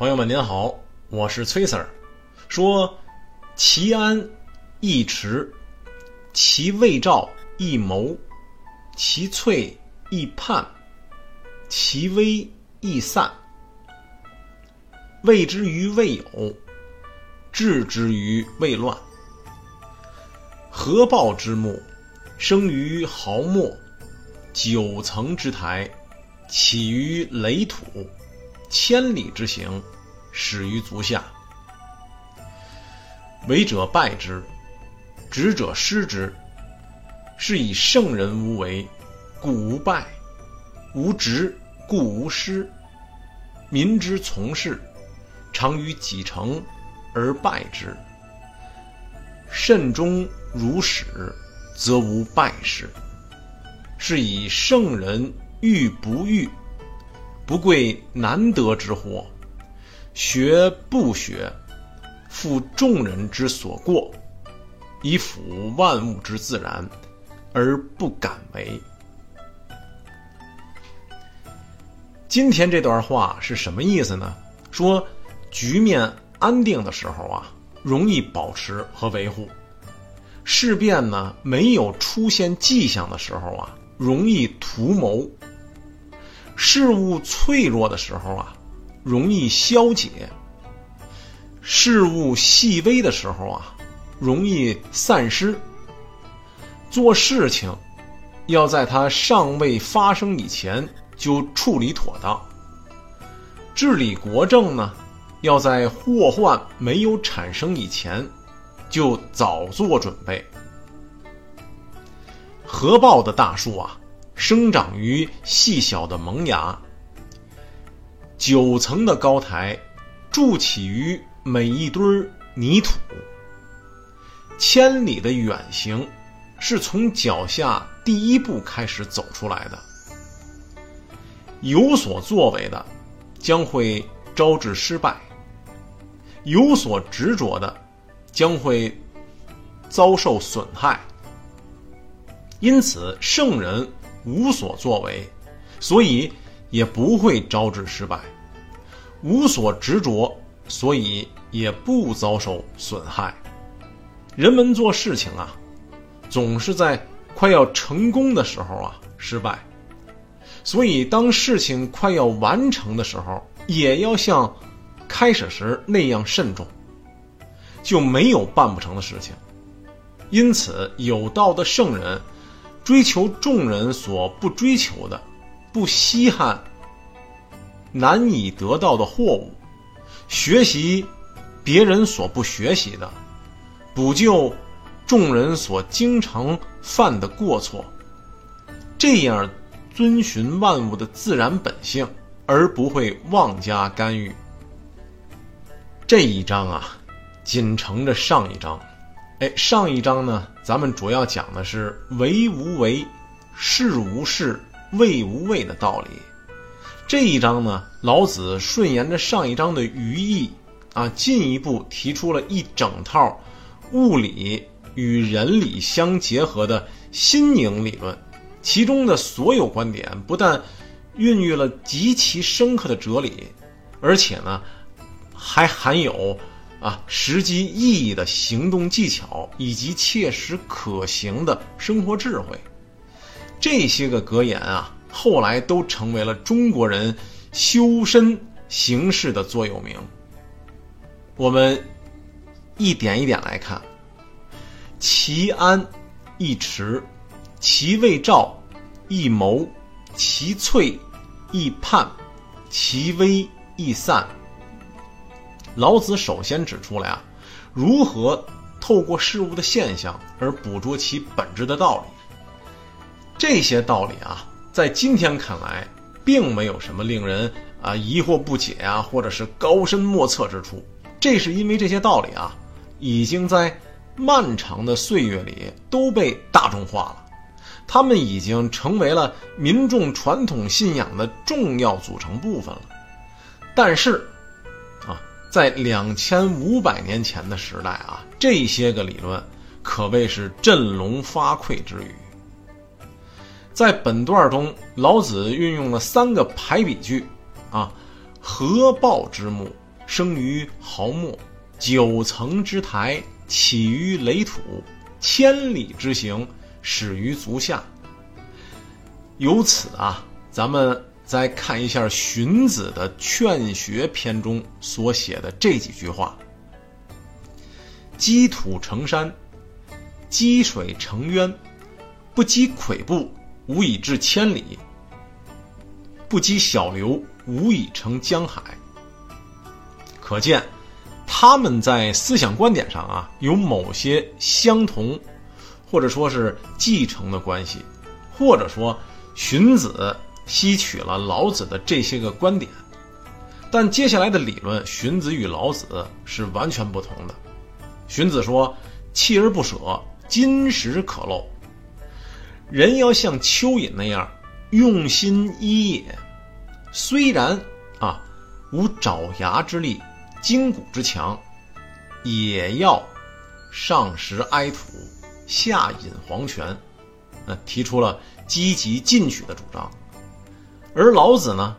朋友们您好，我是崔 Sir。说其安易持，其未兆易谋，其脆易叛，其危易散。谓之于未有，治之于未乱。合抱之木，生于毫末，九层之台，起于垒土。千里之行，始于足下。为者败之，执者失之。是以圣人无为，故无败；无执，故无失。民之从事，常于己成而败之。慎终如始，则无败事。是以圣人欲不欲。不贵难得之货，学不学，负众人之所过，以辅万物之自然，而不敢为。今天这段话是什么意思呢？说局面安定的时候啊，容易保持和维护；事变呢没有出现迹象的时候啊，容易图谋。事物脆弱的时候啊，容易消解；事物细微的时候啊，容易散失。做事情要在它尚未发生以前就处理妥当；治理国政呢，要在祸患没有产生以前就早做准备。核爆的大树啊。生长于细小的萌芽，九层的高台，筑起于每一堆泥土。千里的远行，是从脚下第一步开始走出来的。有所作为的，将会招致失败；有所执着的，将会遭受损害。因此，圣人。无所作为，所以也不会招致失败；无所执着，所以也不遭受损害。人们做事情啊，总是在快要成功的时候啊失败，所以当事情快要完成的时候，也要像开始时那样慎重，就没有办不成的事情。因此，有道的圣人。追求众人所不追求的，不稀罕难以得到的货物，学习别人所不学习的，补救众人所经常犯的过错，这样遵循万物的自然本性，而不会妄加干预。这一章啊，紧承着上一章。哎，上一章呢，咱们主要讲的是为无为、事无事、为无为的道理。这一章呢，老子顺沿着上一章的余意啊，进一步提出了一整套物理与人理相结合的新颖理论。其中的所有观点不但孕育了极其深刻的哲理，而且呢，还含有。啊，实际意义的行动技巧以及切实可行的生活智慧，这些个格言啊，后来都成为了中国人修身行事的座右铭。我们一点一点来看：其安易持，其未兆易谋，其脆易判，其危易散。老子首先指出了呀，如何透过事物的现象而捕捉其本质的道理。这些道理啊，在今天看来，并没有什么令人啊疑惑不解啊，或者是高深莫测之处。这是因为这些道理啊，已经在漫长的岁月里都被大众化了，他们已经成为了民众传统信仰的重要组成部分了。但是，在两千五百年前的时代啊，这些个理论可谓是振聋发聩之语。在本段中，老子运用了三个排比句，啊，合抱之木，生于毫末，九层之台，起于垒土，千里之行，始于足下。由此啊，咱们再看一下荀子的《劝学》篇中所写的这几句话：积土成山，积水成渊，不积跬步，无以至千里；不积小流，无以成江海。可见，他们在思想观点上啊，有某些相同，或者说是继承的关系，或者说荀子吸取了老子的这些个观点。但接下来的理论，荀子与老子是完全不同的。荀子说：“锲而不舍，金石可镂。”人要像蚯蚓那样用心一也，虽然啊无爪牙之力。筋骨之强，也要上食埃土，下饮黄泉，呃，提出了积极进取的主张。而老子呢？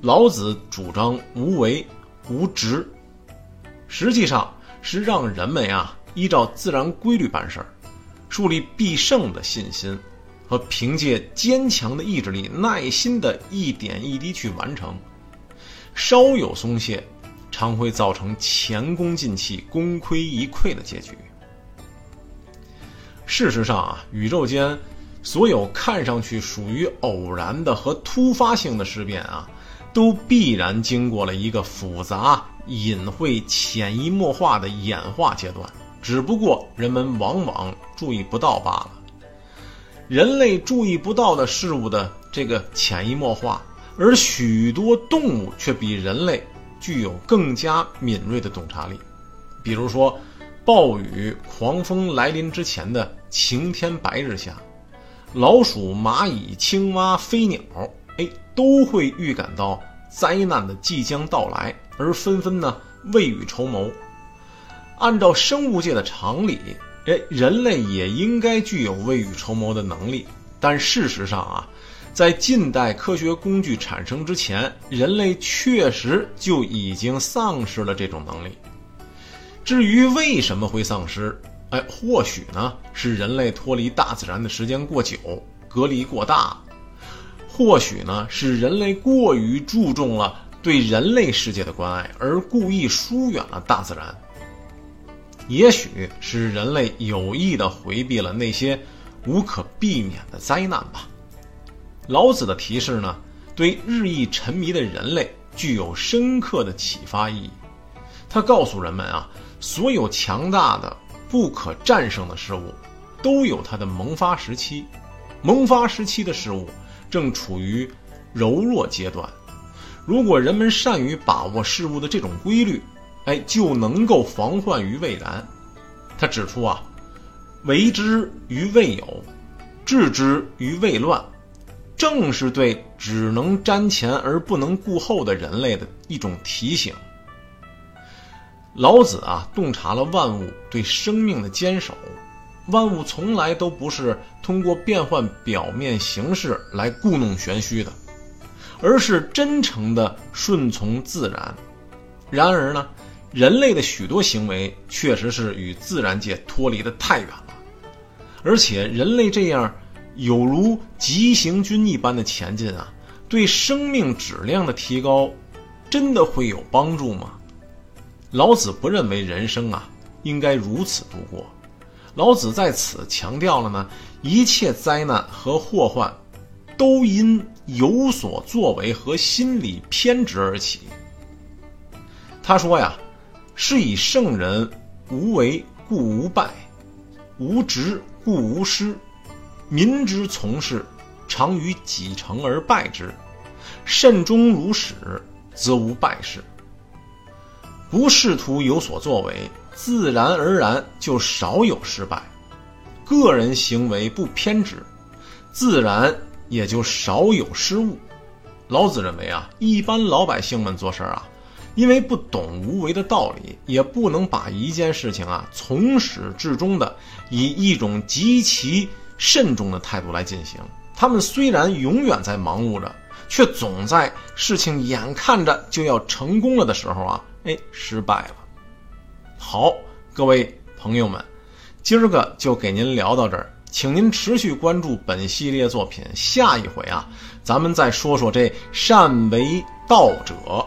老子主张无为无执，实际上是让人们呀依照自然规律办事儿，树立必胜的信心，和凭借坚强的意志力、耐心的一点一滴去完成。稍有松懈，常会造成前功尽弃、功亏一篑的结局。事实上啊，宇宙间所有看上去属于偶然的和突发性的事变啊，都必然经过了一个复杂、隐晦、潜移默化的演化阶段，只不过人们往往注意不到罢了。人类注意不到的事物的这个潜移默化。而许多动物却比人类具有更加敏锐的洞察力，比如说，暴雨、狂风来临之前的晴天白日下，老鼠、蚂蚁、青蛙、飞鸟，哎，都会预感到灾难的即将到来，而纷纷呢未雨绸缪。按照生物界的常理，哎，人类也应该具有未雨绸缪的能力，但事实上啊。在近代科学工具产生之前，人类确实就已经丧失了这种能力。至于为什么会丧失，哎，或许呢是人类脱离大自然的时间过久，隔离过大；或许呢是人类过于注重了对人类世界的关爱，而故意疏远了大自然；也许是人类有意的回避了那些无可避免的灾难吧。老子的提示呢，对日益沉迷的人类具有深刻的启发意义。他告诉人们啊，所有强大的、不可战胜的事物，都有它的萌发时期。萌发时期的事物正处于柔弱阶段。如果人们善于把握事物的这种规律，哎，就能够防患于未然。他指出啊，为之于未有，治之于未乱。正是对只能瞻前而不能顾后的人类的一种提醒。老子啊，洞察了万物对生命的坚守，万物从来都不是通过变换表面形式来故弄玄虚的，而是真诚的顺从自然。然而呢，人类的许多行为确实是与自然界脱离的太远了，而且人类这样。有如急行军一般的前进啊，对生命质量的提高，真的会有帮助吗？老子不认为人生啊应该如此度过。老子在此强调了呢，一切灾难和祸患，都因有所作为和心理偏执而起。他说呀，是以圣人无为故无败，无执故无失。民之从事，常于己成而败之；慎终如始，则无败事。不试图有所作为，自然而然就少有失败。个人行为不偏执，自然也就少有失误。老子认为啊，一般老百姓们做事啊，因为不懂无为的道理，也不能把一件事情啊从始至终的以一种极其。慎重的态度来进行。他们虽然永远在忙碌着，却总在事情眼看着就要成功了的时候啊，哎，失败了。好，各位朋友们，今儿个就给您聊到这儿，请您持续关注本系列作品。下一回啊，咱们再说说这善为道者。